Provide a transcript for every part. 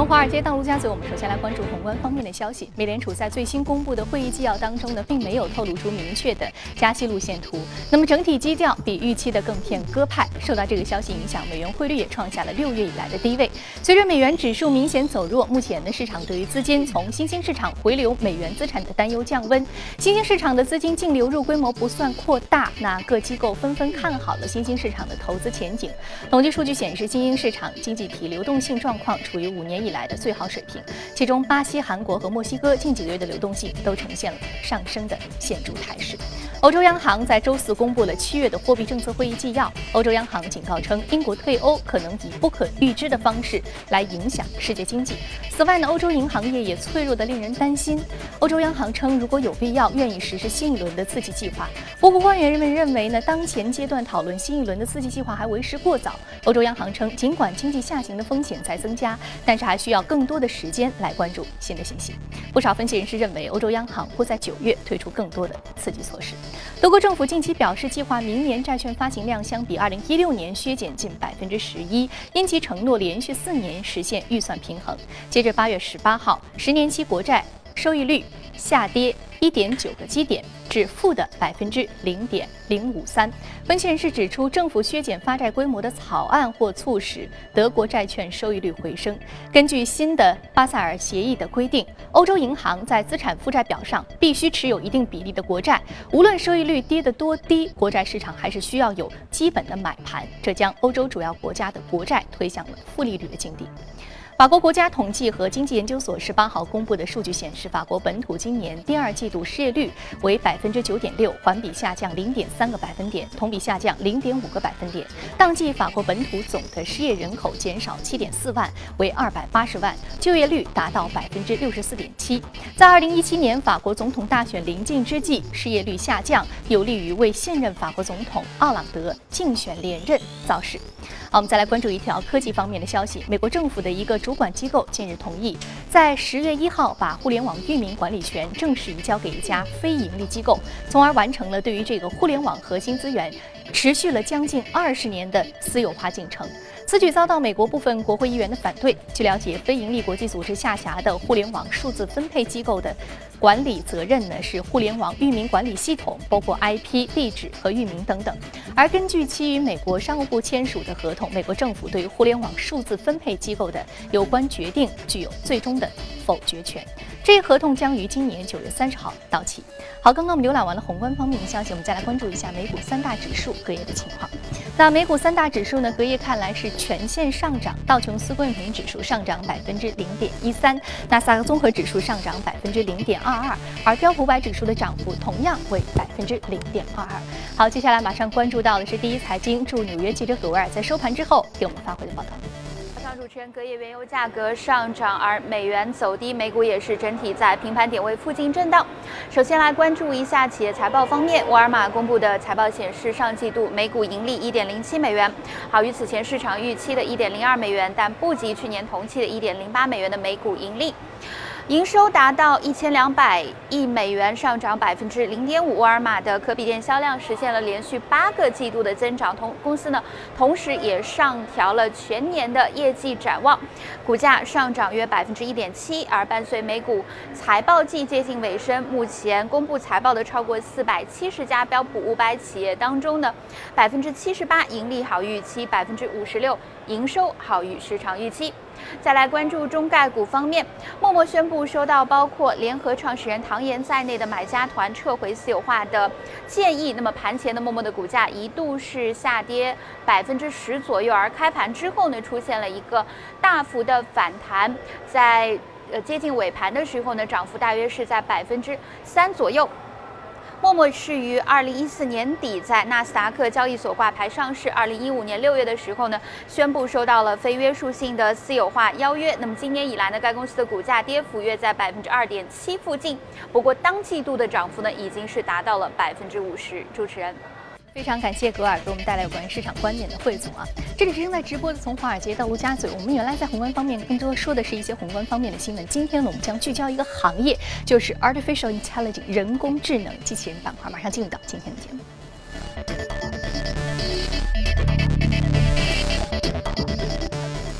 从华尔街到陆家嘴，我们首先来关注宏观方面的消息。美联储在最新公布的会议纪要当中呢，并没有透露出明确的加息路线图。那么整体基调比预期的更偏鸽派。受到这个消息影响，美元汇率也创下了六月以来的低位。随着美元指数明显走弱，目前呢市场对于资金从新兴市场回流美元资产的担忧降温。新兴市场的资金净流入规模不算扩大，那各机构纷纷看好了新兴市场的投资前景。统计数据显示，新兴市场经济体流动性状况处于五年。以来的最好水平，其中巴西、韩国和墨西哥近几个月的流动性都呈现了上升的显著态势。欧洲央行在周四公布了七月的货币政策会议纪要。欧洲央行警告称，英国退欧可能以不可预知的方式来影响世界经济。此外呢，欧洲银行业也脆弱的令人担心。欧洲央行称，如果有必要，愿意实施新一轮的刺激计划。不过，官员们认为呢，当前阶段讨论新一轮的刺激计划还为时过早。欧洲央行称，尽管经济下行的风险在增加，但是还需要更多的时间来关注新的信息。不少分析人士认为，欧洲央行会在九月推出更多的刺激措施。德国政府近期表示，计划明年债券发行量相比二零一六年削减近百分之十一，因其承诺连续四年实现预算平衡。截至八月十八号，十年期国债收益率下跌。一点九个基点至负的百分之零点零五三。分析人士指出，政府削减发债规模的草案或促使德国债券收益率回升。根据新的巴塞尔协议的规定，欧洲银行在资产负债表上必须持有一定比例的国债，无论收益率跌得多低，国债市场还是需要有基本的买盘，这将欧洲主要国家的国债推向了负利率的境地。法国国家统计和经济研究所十八号公布的数据显示，法国本土今年第二季度失业率为百分之九点六，环比下降零点三个百分点，同比下降零点五个百分点。当季法国本土总的失业人口减少七点四万，为二百八十万，就业率达到百分之六十四点七。在二零一七年法国总统大选临近之际，失业率下降，有利于为现任法国总统奥朗德竞选连任造势。好，我们再来关注一条科技方面的消息。美国政府的一个主管机构近日同意，在十月一号把互联网域名管理权正式移交给一家非盈利机构，从而完成了对于这个互联网核心资源持续了将近二十年的私有化进程。此举遭到美国部分国会议员的反对。据了解，非盈利国际组织下辖的互联网数字分配机构的管理责任呢是互联网域名管理系统，包括 IP 地址和域名等等。而根据其与美国商务部签署的合同，美国政府对于互联网数字分配机构的有关决定具有最终的否决权。这一合同将于今年九月三十号到期。好，刚刚我们浏览完了宏观方面的消息，我们再来关注一下美股三大指数隔夜的情况。那美股三大指数呢，隔夜看来是全线上涨，道琼斯工业平均指数上涨百分之零点一三，纳斯达克综合指数上涨百分之零点二二二，而标普五百指数的涨幅同样为百分之零点二二。好，接下来马上关注到的是第一财经驻纽约记者葛维尔在收盘之后给我们发回的报道。主持人，隔夜原油价格上涨，而美元走低，美股也是整体在平盘点位附近震荡。首先来关注一下企业财报方面，沃尔玛公布的财报显示，上季度每股盈利一点零七美元，好于此前市场预期的一点零二美元，但不及去年同期的一点零八美元的每股盈利。营收达到一千两百亿美元，上涨百分之零点五。沃尔玛的可比店销量实现了连续八个季度的增长，同公司呢，同时也上调了全年的业绩展望，股价上涨约百分之一点七。而伴随美股财报季接近尾声，目前公布财报的超过四百七十家标普五百企业当中呢，百分之七十八盈利好预期，百分之五十六营收好于市场预期。再来关注中概股方面，默默宣布收到包括联合创始人唐岩在内的买家团撤回私有化的建议。那么盘前的默默的股价一度是下跌百分之十左右，而开盘之后呢，出现了一个大幅的反弹，在呃接近尾盘的时候呢，涨幅大约是在百分之三左右。陌陌是于二零一四年底在纳斯达克交易所挂牌上市，二零一五年六月的时候呢，宣布收到了非约束性的私有化邀约。那么今年以来呢，该公司的股价跌幅约在百分之二点七附近，不过当季度的涨幅呢，已经是达到了百分之五十。主持人。非常感谢格尔给我们带来有关于市场观点的汇总啊！这里是正在直播的，从华尔街到陆家嘴。我们原来在宏观方面更多说的是一些宏观方面的新闻，今天呢，我们将聚焦一个行业，就是 artificial intelligence 人工智能机器人板块。马上进入到今天的节目。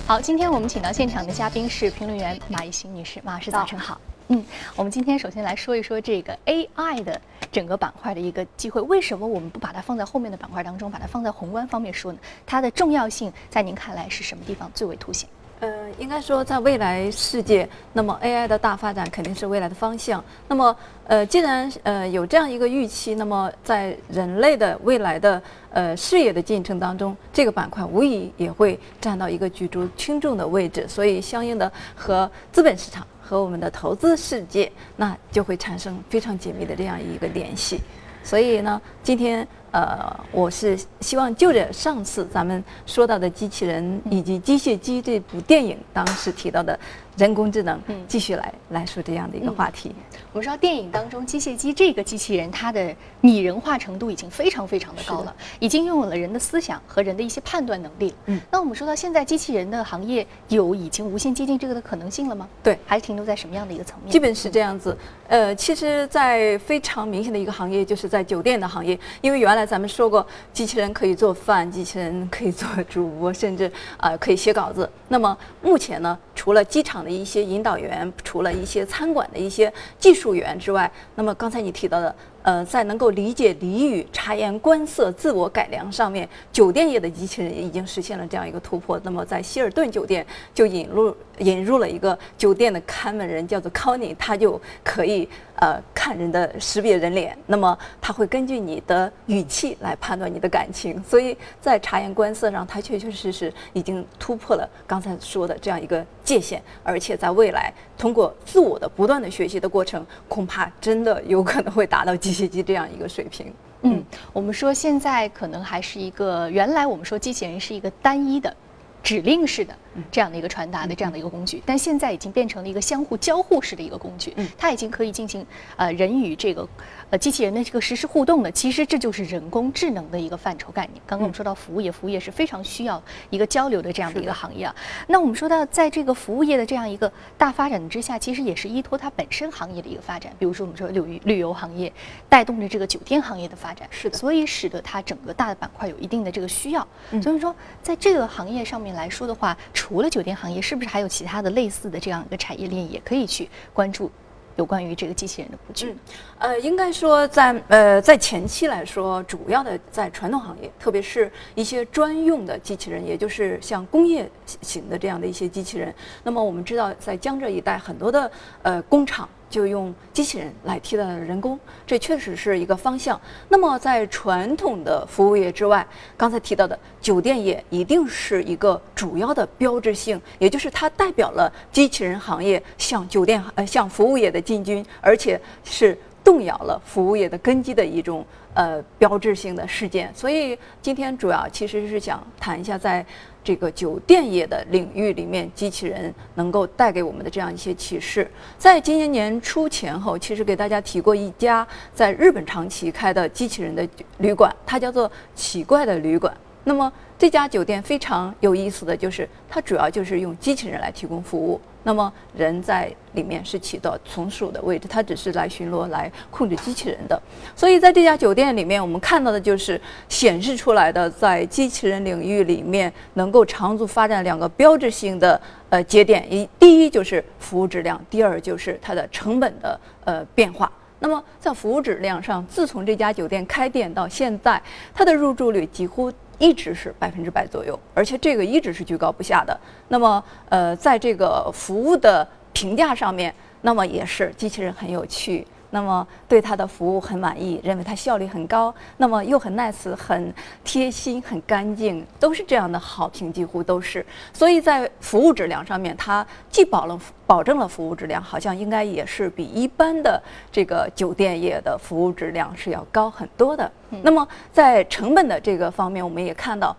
好，今天我们请到现场的嘉宾是评论员马一新女士，马老师早晨好。嗯，我们今天首先来说一说这个 AI 的整个板块的一个机会。为什么我们不把它放在后面的板块当中，把它放在宏观方面说呢？它的重要性在您看来是什么地方最为凸显？呃，应该说，在未来世界，那么 AI 的大发展肯定是未来的方向。那么，呃，既然呃有这样一个预期，那么在人类的未来的呃事业的进程当中，这个板块无疑也会占到一个举足轻重的位置。所以，相应的和资本市场和我们的投资世界，那就会产生非常紧密的这样一个联系。所以呢，今天。呃，我是希望就着上次咱们说到的机器人以及机械机这部电影当时提到的人工智能，继续来来说这样的一个话题。我们说电影当中机械姬这个机器人，它的拟人化程度已经非常非常的高了，已经拥有了人的思想和人的一些判断能力。嗯，那我们说到现在，机器人的行业有已经无限接近这个的可能性了吗？对，还是停留在什么样的一个层面？基本是这样子。呃，其实，在非常明显的一个行业，就是在酒店的行业，因为原来。咱们说过，机器人可以做饭，机器人可以做主播，甚至啊可以写稿子。那么目前呢，除了机场的一些引导员，除了一些餐馆的一些技术员之外，那么刚才你提到的。呃，在能够理解俚语、察言观色、自我改良上面，酒店业的机器人也已经实现了这样一个突破。那么，在希尔顿酒店就引入引入了一个酒店的看门人，叫做 Connie，他就可以呃看人的识别人脸。那么，他会根据你的语气来判断你的感情。所以在察言观色上，他确确实实已经突破了刚才说的这样一个界限。而且在未来，通过自我的不断的学习的过程，恐怕真的有可能会达到。机器机这样一个水平，嗯，我们说现在可能还是一个原来我们说机器人是一个单一的。指令式的这样的一个传达的这样的一个工具，但现在已经变成了一个相互交互式的一个工具。它已经可以进行呃人与这个呃机器人的这个实时互动的。其实这就是人工智能的一个范畴概念。刚刚我们说到服务业，服务业是非常需要一个交流的这样的一个行业啊。那我们说到在这个服务业的这样一个大发展之下，其实也是依托它本身行业的一个发展。比如说我们说旅游旅游行业带动着这个酒店行业的发展，是的，所以使得它整个大的板块有一定的这个需要。所以说在这个行业上面。来说的话，除除了酒店行业，是不是还有其他的类似的这样一个产业链，也可以去关注有关于这个机器人的布局？呃，应该说在呃在前期来说，主要的在传统行业，特别是一些专用的机器人，也就是像工业型的这样的一些机器人。那么我们知道，在江浙一带很多的呃工厂。就用机器人来替代人工，这确实是一个方向。那么，在传统的服务业之外，刚才提到的酒店业一定是一个主要的标志性，也就是它代表了机器人行业向酒店呃向服务业的进军，而且是动摇了服务业的根基的一种呃标志性的事件。所以今天主要其实是想谈一下在。这个酒店业的领域里面，机器人能够带给我们的这样一些启示，在今年年初前后，其实给大家提过一家在日本长崎开的机器人的旅馆，它叫做奇怪的旅馆。那么这家酒店非常有意思的就是，它主要就是用机器人来提供服务。那么人在里面是起到从属的位置，它只是来巡逻、来控制机器人的。所以在这家酒店里面，我们看到的就是显示出来的，在机器人领域里面能够长足发展两个标志性的呃节点：一，第一就是服务质量；第二就是它的成本的呃变化。那么在服务质量上，自从这家酒店开店到现在，它的入住率几乎。一直是百分之百左右，而且这个一直是居高不下的。那么，呃，在这个服务的评价上面，那么也是机器人很有趣。那么对他的服务很满意，认为他效率很高，那么又很 nice、很贴心、很干净，都是这样的好评，几乎都是。所以在服务质量上面，它既保了保证了服务质量，好像应该也是比一般的这个酒店业的服务质量是要高很多的。那么在成本的这个方面，我们也看到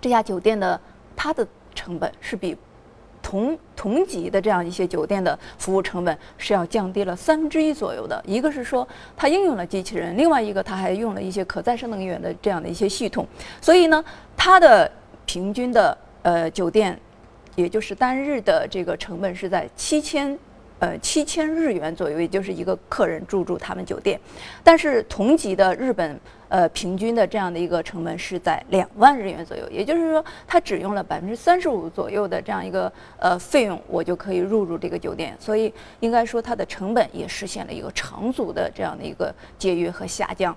这家酒店的它的成本是比。同同级的这样一些酒店的服务成本是要降低了三分之一左右的。一个是说它应用了机器人，另外一个它还用了一些可再生能源的这样的一些系统。所以呢，它的平均的呃酒店，也就是单日的这个成本是在七千呃七千日元左右，也就是一个客人入住他们酒店。但是同级的日本呃平均的这样的一个成本是在两万日元左右，也就是说，他只用了百分之三十五左右的这样一个呃费用，我就可以入住这个酒店。所以应该说，它的成本也实现了一个长足的这样的一个节约和下降。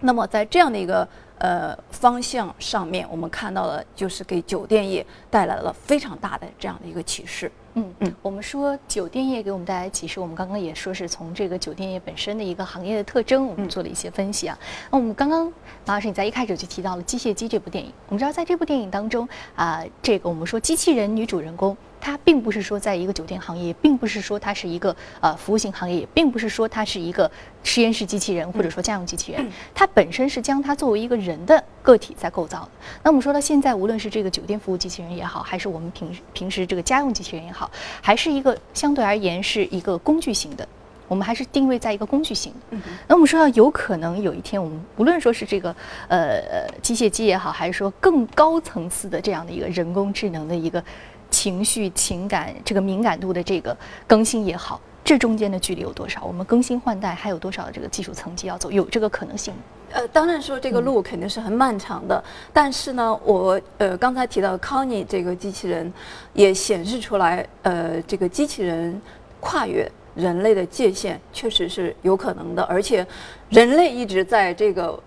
那么在这样的一个呃方向上面，我们看到了就是给酒店业带来了非常大的这样的一个启示。嗯嗯，我们说酒店业给我们带来启示，我们刚刚也说是从这个酒店业本身的一个行业的特征，我们做了一些分析啊。那我们刚刚马老师你在一开始就提到了《机械姬》这部电影，我们知道在这部电影当中啊，这个我们说机器人女主人公。它并不是说在一个酒店行业，并不是说它是一个呃服务型行业，也并不是说它是一个实验室机器人或者说家用机器人。它本身是将它作为一个人的个体在构造的。那我们说到现在，无论是这个酒店服务机器人也好，还是我们平平时这个家用机器人也好，还是一个相对而言是一个工具型的，我们还是定位在一个工具型。那我们说到有可能有一天，我们无论说是这个呃机械机也好，还是说更高层次的这样的一个人工智能的一个。情绪、情感这个敏感度的这个更新也好，这中间的距离有多少？我们更新换代还有多少这个技术层级要走？有这个可能性？呃，当然说这个路肯定是很漫长的，但是呢，我呃刚才提到康尼这个机器人，也显示出来，呃，这个机器人跨越人类的界限确实是有可能的，而且人类一直在这个。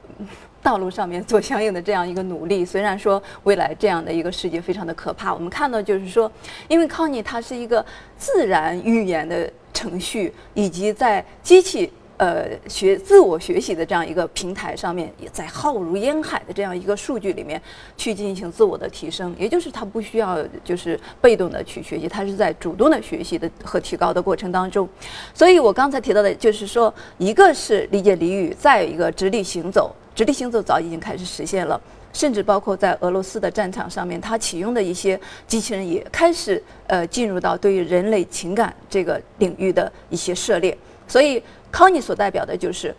道路上面做相应的这样一个努力，虽然说未来这样的一个世界非常的可怕，我们看到就是说，因为康尼它是一个自然语言的程序，以及在机器呃学自我学习的这样一个平台上面，也在浩如烟海的这样一个数据里面去进行自我的提升，也就是它不需要就是被动的去学习，它是在主动的学习的和提高的过程当中。所以我刚才提到的就是说，一个是理解俚语，再有一个直立行走。直立行走早已经开始实现了，甚至包括在俄罗斯的战场上面，它启用的一些机器人也开始呃进入到对于人类情感这个领域的一些涉猎。所以康尼所代表的就是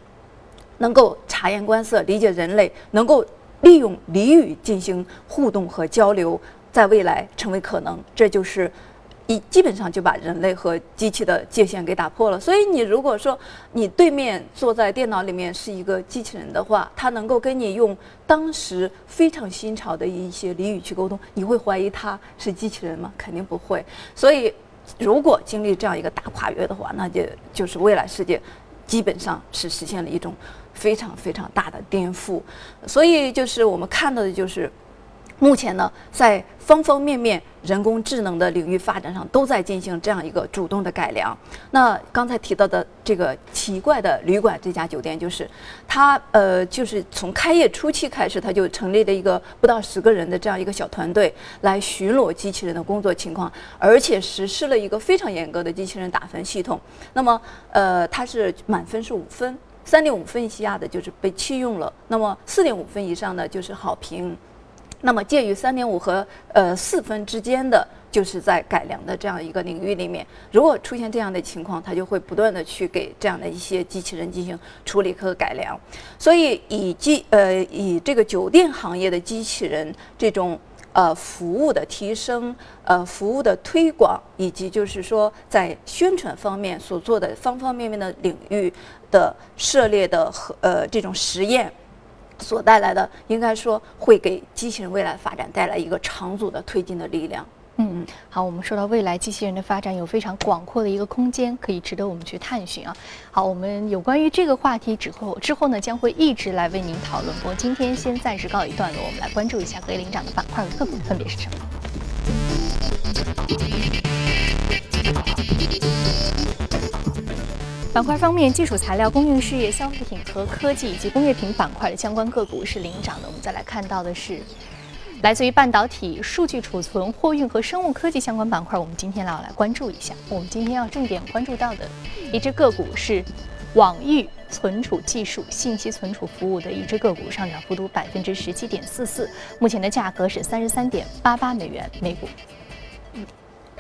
能够察言观色、理解人类，能够利用俚语进行互动和交流，在未来成为可能。这就是。你基本上就把人类和机器的界限给打破了。所以你如果说你对面坐在电脑里面是一个机器人的话，它能够跟你用当时非常新潮的一些俚语去沟通，你会怀疑它是机器人吗？肯定不会。所以，如果经历这样一个大跨越的话，那就就是未来世界基本上是实现了一种非常非常大的颠覆。所以，就是我们看到的就是。目前呢，在方方面面人工智能的领域发展上，都在进行这样一个主动的改良。那刚才提到的这个奇怪的旅馆这家酒店，就是它呃，就是从开业初期开始，它就成立了一个不到十个人的这样一个小团队，来巡逻机器人的工作情况，而且实施了一个非常严格的机器人打分系统。那么呃，它是满分是五分，三点五分以下的就是被弃用了，那么四点五分以上的就是好评。那么介于三点五和呃四分之间的，就是在改良的这样一个领域里面，如果出现这样的情况，它就会不断的去给这样的一些机器人进行处理和改良。所以以机呃以这个酒店行业的机器人这种呃服务的提升，呃服务的推广，以及就是说在宣传方面所做的方方面面的领域的涉猎的和呃这种实验。所带来的，应该说会给机器人未来发展带来一个长足的推进的力量。嗯，好，我们说到未来机器人的发展有非常广阔的一个空间，可以值得我们去探寻啊。好，我们有关于这个话题之后，之后呢将会一直来为您讨论。不过今天先暂时告一段落，我们来关注一下各位领涨的板块和个股分别是什么。板块方面，基础材料、供应事业、消费品和科技以及工业品板块的相关个股是领涨的。我们再来看到的是，来自于半导体、数据储存、货运和生物科技相关板块。我们今天要来关注一下。我们今天要重点关注到的一只个股是网域存储技术、信息存储服务的一只个股，上涨幅度百分之十七点四四，目前的价格是三十三点八八美元每股。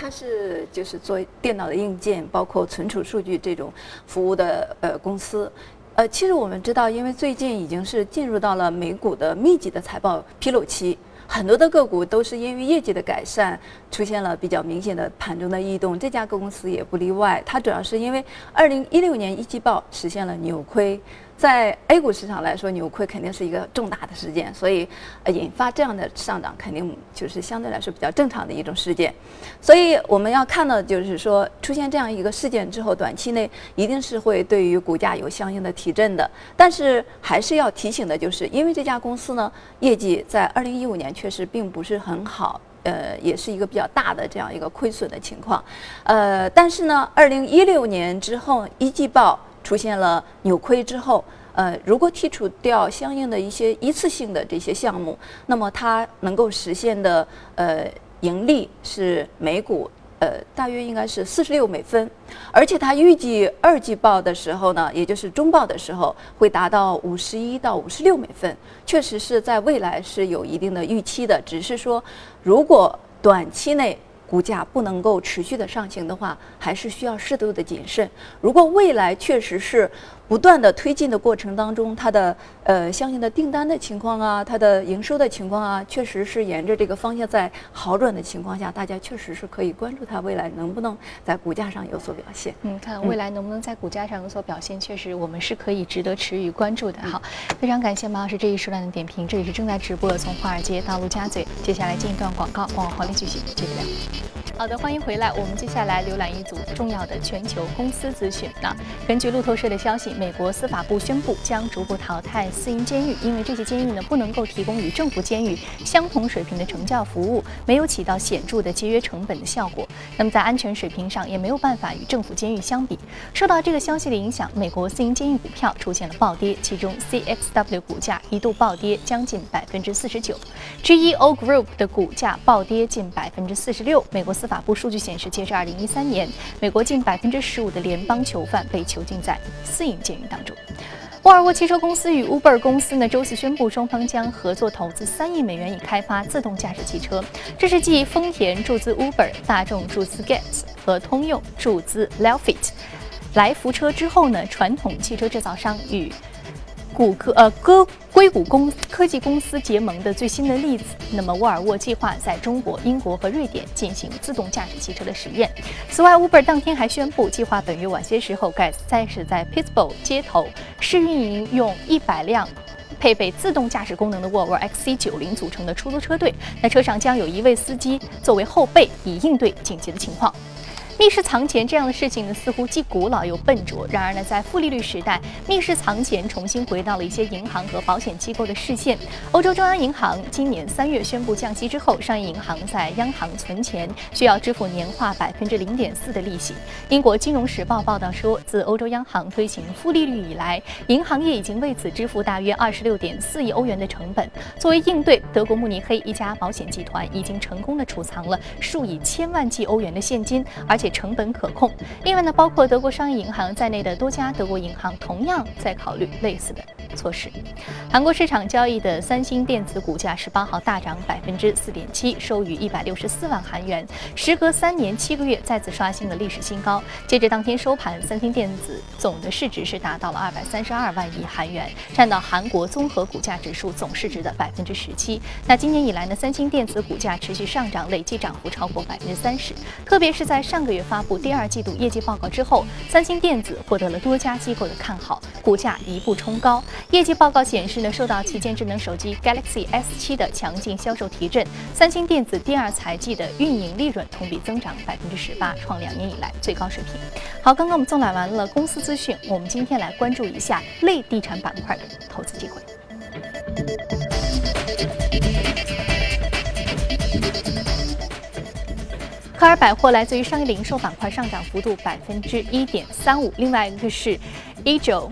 它是就是做电脑的硬件，包括存储数据这种服务的呃公司，呃，其实我们知道，因为最近已经是进入到了美股的密集的财报披露期。很多的个股都是因为业绩的改善，出现了比较明显的盘中的异动。这家公司也不例外，它主要是因为二零一六年一季报实现了扭亏。在 A 股市场来说，扭亏肯定是一个重大的事件，所以引发这样的上涨，肯定就是相对来说比较正常的一种事件。所以我们要看到，就是说出现这样一个事件之后，短期内一定是会对于股价有相应的提振的。但是还是要提醒的，就是因为这家公司呢，业绩在二零一五年确实并不是很好，呃，也是一个比较大的这样一个亏损的情况。呃，但是呢，二零一六年之后一季报。出现了扭亏之后，呃，如果剔除掉相应的一些一次性的这些项目，那么它能够实现的呃盈利是每股呃大约应该是四十六美分，而且它预计二季报的时候呢，也就是中报的时候会达到五十一到五十六美分，确实是在未来是有一定的预期的，只是说如果短期内。股价不能够持续的上行的话，还是需要适度的谨慎。如果未来确实是不断的推进的过程当中，它的呃相应的订单的情况啊，它的营收的情况啊，确实是沿着这个方向在好转的情况下，大家确实是可以关注它未来能不能在股价上有所表现。嗯，看未来能不能在股价上有所表现，确实我们是可以值得持续关注的。好，非常感谢马老师这一时段的点评。这里是正在直播的，从华尔街到陆家嘴。接下来进一段广告，广告回来继续接着聊。好的，欢迎回来。我们接下来浏览一组重要的全球公司资讯。那根据路透社的消息，美国司法部宣布将逐步淘汰私营监狱，因为这些监狱呢不能够提供与政府监狱相同水平的惩教服务，没有起到显著的节约成本的效果。那么在安全水平上也没有办法与政府监狱相比。受到这个消息的影响，美国私营监狱股票出现了暴跌，其中 CXW 股价一度暴跌将近百分之四十九，GEO Group 的股价暴跌近百分之四十六。美国。司法部数据显示，截至二零一三年，美国近百分之十五的联邦囚犯被囚禁在私营监狱当中。沃尔沃汽车公司与 Uber 公司呢，周四宣布，双方将合作投资三亿美元以开发自动驾驶汽车。这是继丰田注资 Uber、大众注资 Gets 和通用注资 Lifeit 来福车之后呢，传统汽车制造商与谷歌呃，歌硅谷公科技公司结盟的最新的例子。那么，沃尔沃计划在中国、英国和瑞典进行自动驾驶汽车的实验。此外，Uber 当天还宣布，计划本月晚些时候开始在 Pittsburgh 街头试运营用一百辆配备自动驾驶功能的沃尔沃 XC90 组成的出租车队。那车上将有一位司机作为后备，以应对紧急的情况。密室藏钱这样的事情呢，似乎既古老又笨拙。然而呢，在负利率时代，密室藏钱重新回到了一些银行和保险机构的视线。欧洲中央银行今年三月宣布降息之后，商业银行在央行存钱需要支付年化百分之零点四的利息。英国金融时报报道说，自欧洲央行推行负利率以来，银行业已经为此支付大约二十六点四亿欧元的成本。作为应对，德国慕尼黑一家保险集团已经成功的储藏了数以千万计欧元的现金，而且。成本可控。另外呢，包括德国商业银行在内的多家德国银行同样在考虑类似的措施。韩国市场交易的三星电子股价十八号大涨百分之四点七，收于一百六十四万韩元，时隔三年七个月再次刷新了历史新高。截至当天收盘，三星电子总的市值是达到了二百三十二万亿韩元，占到韩国综合股价指数总市值的百分之十七。那今年以来呢，三星电子股价持续上涨，累计涨幅超过百分之三十，特别是在上个。月发布第二季度业绩报告之后，三星电子获得了多家机构的看好，股价一步冲高。业绩报告显示呢，受到旗舰智能手机 Galaxy S7 的强劲销售提振，三星电子第二财季的运营利润同比增长百分之十八，创两年以来最高水平。好，刚刚我们纵览完了公司资讯，我们今天来关注一下类地产板块的投资机会。科尔百货来自于商业零售板块，上涨幅度百分之一点三五。另外一个是 e j o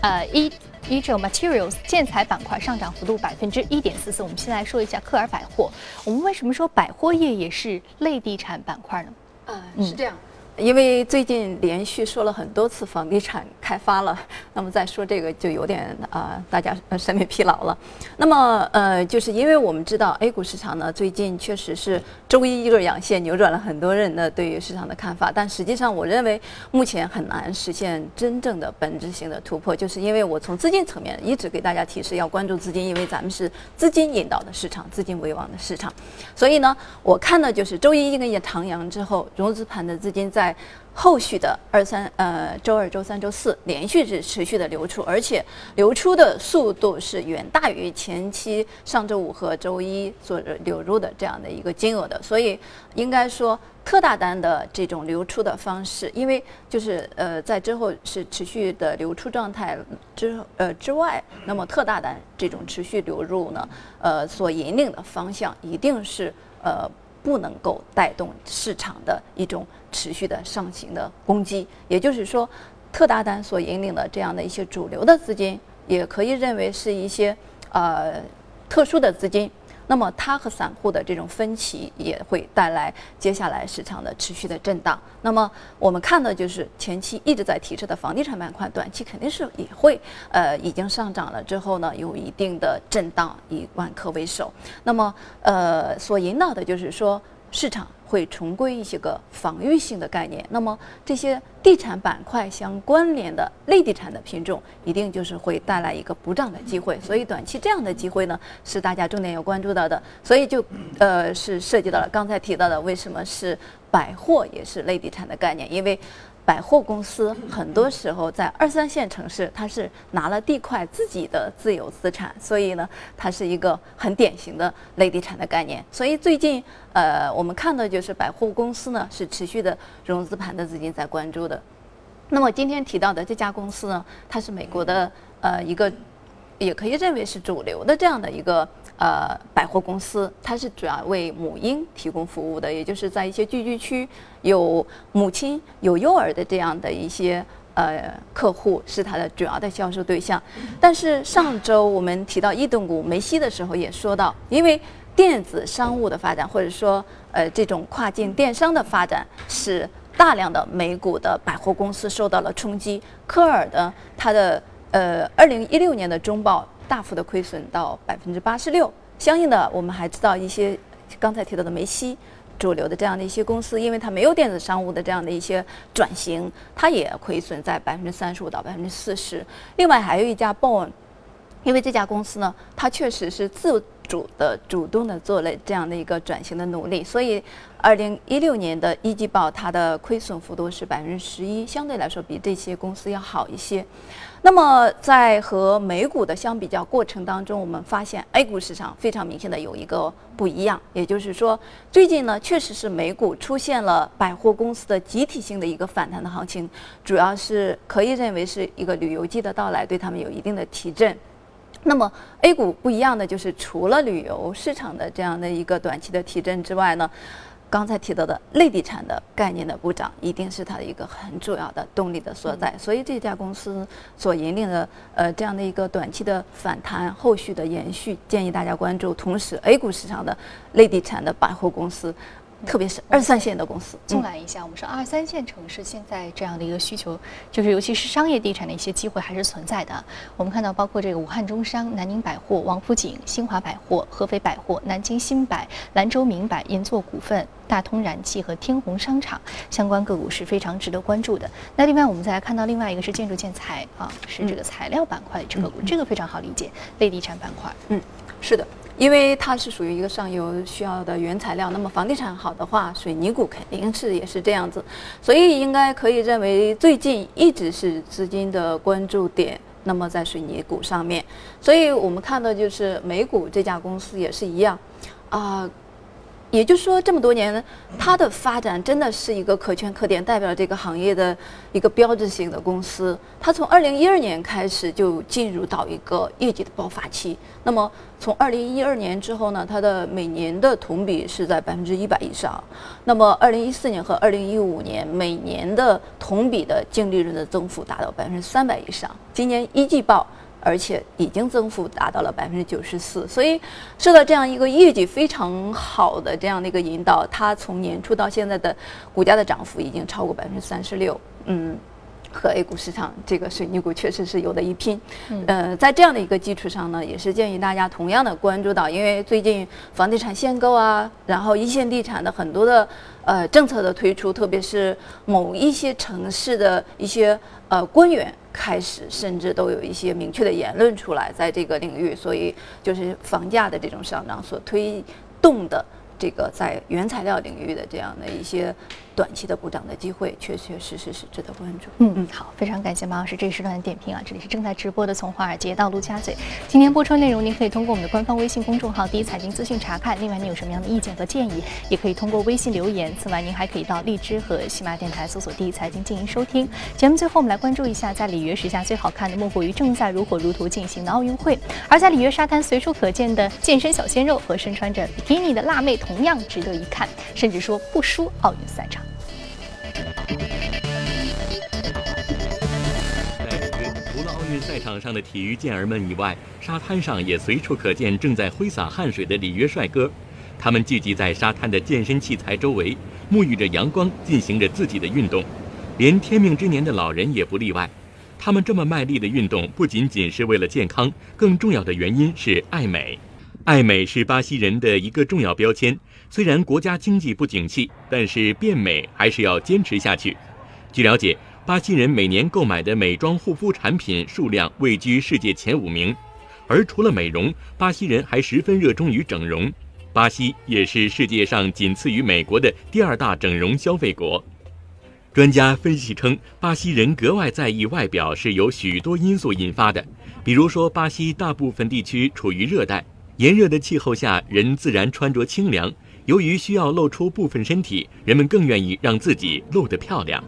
呃 e e j o Materials 建材板块上涨幅度百分之一点四四。我们先来说一下克尔百货。我们为什么说百货业也是类地产板块呢？嗯，是这样。因为最近连续说了很多次房地产开发了，那么再说这个就有点啊，大家审美疲劳了。那么呃，就是因为我们知道 A 股市场呢，最近确实是周一一根阳线扭转了很多人的对于市场的看法，但实际上我认为目前很难实现真正的本质性的突破，就是因为我从资金层面一直给大家提示要关注资金，因为咱们是资金引导的市场，资金为王的市场，所以呢，我看的就是周一一根长阳之后，融资盘的资金在。后续的二三呃周二、周三、周四连续是持续的流出，而且流出的速度是远大于前期上周五和周一所流入的这样的一个金额的，所以应该说特大单的这种流出的方式，因为就是呃在之后是持续的流出状态之呃之外，那么特大单这种持续流入呢，呃所引领的方向一定是呃。不能够带动市场的一种持续的上行的攻击，也就是说，特大单所引领的这样的一些主流的资金，也可以认为是一些呃特殊的资金。那么它和散户的这种分歧也会带来接下来市场的持续的震荡。那么我们看的就是前期一直在提示的房地产板块，短期肯定是也会呃已经上涨了之后呢，有一定的震荡，以万科为首。那么呃所引导的就是说市场。会重归一些个防御性的概念，那么这些地产板块相关联的类地产的品种，一定就是会带来一个补涨的机会。所以短期这样的机会呢，是大家重点要关注到的。所以就呃是涉及到了刚才提到的，为什么是百货也是类地产的概念，因为。百货公司很多时候在二三线城市，它是拿了地块自己的自有资产，所以呢，它是一个很典型的类地产的概念。所以最近，呃，我们看到就是百货公司呢是持续的融资盘的资金在关注的。那么今天提到的这家公司呢，它是美国的呃一个，也可以认为是主流的这样的一个。呃，百货公司它是主要为母婴提供服务的，也就是在一些聚居区有母亲有幼儿的这样的一些呃客户是它的主要的销售对象。但是上周我们提到异动股梅西的时候也说到，因为电子商务的发展或者说呃这种跨境电商的发展，使大量的美股的百货公司受到了冲击。科尔的它的呃二零一六年的中报。大幅的亏损到百分之八十六，相应的，我们还知道一些刚才提到的梅西主流的这样的一些公司，因为它没有电子商务的这样的一些转型，它也亏损在百分之三十五到百分之四十。另外还有一家 Bone，因为这家公司呢，它确实是自主的、主动的做了这样的一个转型的努力，所以二零一六年的一季报它的亏损幅度是百分之十一，相对来说比这些公司要好一些。那么，在和美股的相比较过程当中，我们发现 A 股市场非常明显的有一个不一样，也就是说，最近呢，确实是美股出现了百货公司的集体性的一个反弹的行情，主要是可以认为是一个旅游季的到来，对他们有一定的提振。那么 A 股不一样的就是，除了旅游市场的这样的一个短期的提振之外呢。刚才提到的类地产的概念的补涨，一定是它的一个很主要的动力的所在。所以这家公司所引领的呃这样的一个短期的反弹，后续的延续，建议大家关注。同时，A 股市场的类地产的百货公司。特别是二三线的公司，纵览一下，我们说二三线城市现在这样的一个需求，就是尤其是商业地产的一些机会还是存在的。我们看到，包括这个武汉中商、南宁百货、王府井、新华百货、合肥百货、南京新百、兰州明百、银座股份、大通燃气和天虹商场相关个股是非常值得关注的。那另外，我们再来看到另外一个是建筑建材啊，是这个材料板块的这个股，这个非常好理解，类地产板块。嗯，是的。因为它是属于一个上游需要的原材料，那么房地产好的话，水泥股肯定是也是这样子，所以应该可以认为最近一直是资金的关注点。那么在水泥股上面，所以我们看到就是美股这家公司也是一样，啊。也就是说，这么多年，它的发展真的是一个可圈可点，代表这个行业的一个标志性的公司。它从二零一二年开始就进入到一个业绩的爆发期。那么从二零一二年之后呢，它的每年的同比是在百分之一百以上。那么二零一四年和二零一五年每年的同比的净利润的增幅达到百分之三百以上。今年一季报。而且已经增幅达到了百分之九十四，所以受到这样一个业绩非常好的这样的一个引导，它从年初到现在的股价的涨幅已经超过百分之三十六。嗯，和 A 股市场这个水泥股确实是有的一拼。呃，在这样的一个基础上呢，也是建议大家同样的关注到，因为最近房地产限购啊，然后一线地产的很多的呃政策的推出，特别是某一些城市的一些呃官员开始，甚至都有一些明确的言论出来，在这个领域，所以就是房价的这种上涨所推动的。这个在原材料领域的这样的一些短期的补涨的机会，确确实实是值得关注。嗯嗯，好，非常感谢马老师这一时段的点评啊！这里是正在直播的从华尔街到陆家嘴，今天播出内容您可以通过我们的官方微信公众号“第一财经资讯”查看。另外，您有什么样的意见和建议，也可以通过微信留言。此外，您还可以到荔枝和喜马电台搜索“第一财经”进行收听。节目最后，我们来关注一下在里约时下最好看的莫过于正在如火如荼进行的奥运会。而在里约沙滩随处可见的健身小鲜肉和身穿着比基尼的辣妹。同样值得一看，甚至说不输奥运赛场。在除了奥运赛场上的体育健儿们以外，沙滩上也随处可见正在挥洒汗水的里约帅哥。他们聚集在沙滩的健身器材周围，沐浴着阳光，进行着自己的运动。连天命之年的老人也不例外。他们这么卖力的运动，不仅仅是为了健康，更重要的原因是爱美。爱美是巴西人的一个重要标签。虽然国家经济不景气，但是变美还是要坚持下去。据了解，巴西人每年购买的美妆护肤产品数量位居世界前五名。而除了美容，巴西人还十分热衷于整容。巴西也是世界上仅次于美国的第二大整容消费国。专家分析称，巴西人格外在意外表是由许多因素引发的，比如说，巴西大部分地区处于热带。炎热的气候下，人自然穿着清凉。由于需要露出部分身体，人们更愿意让自己露得漂亮。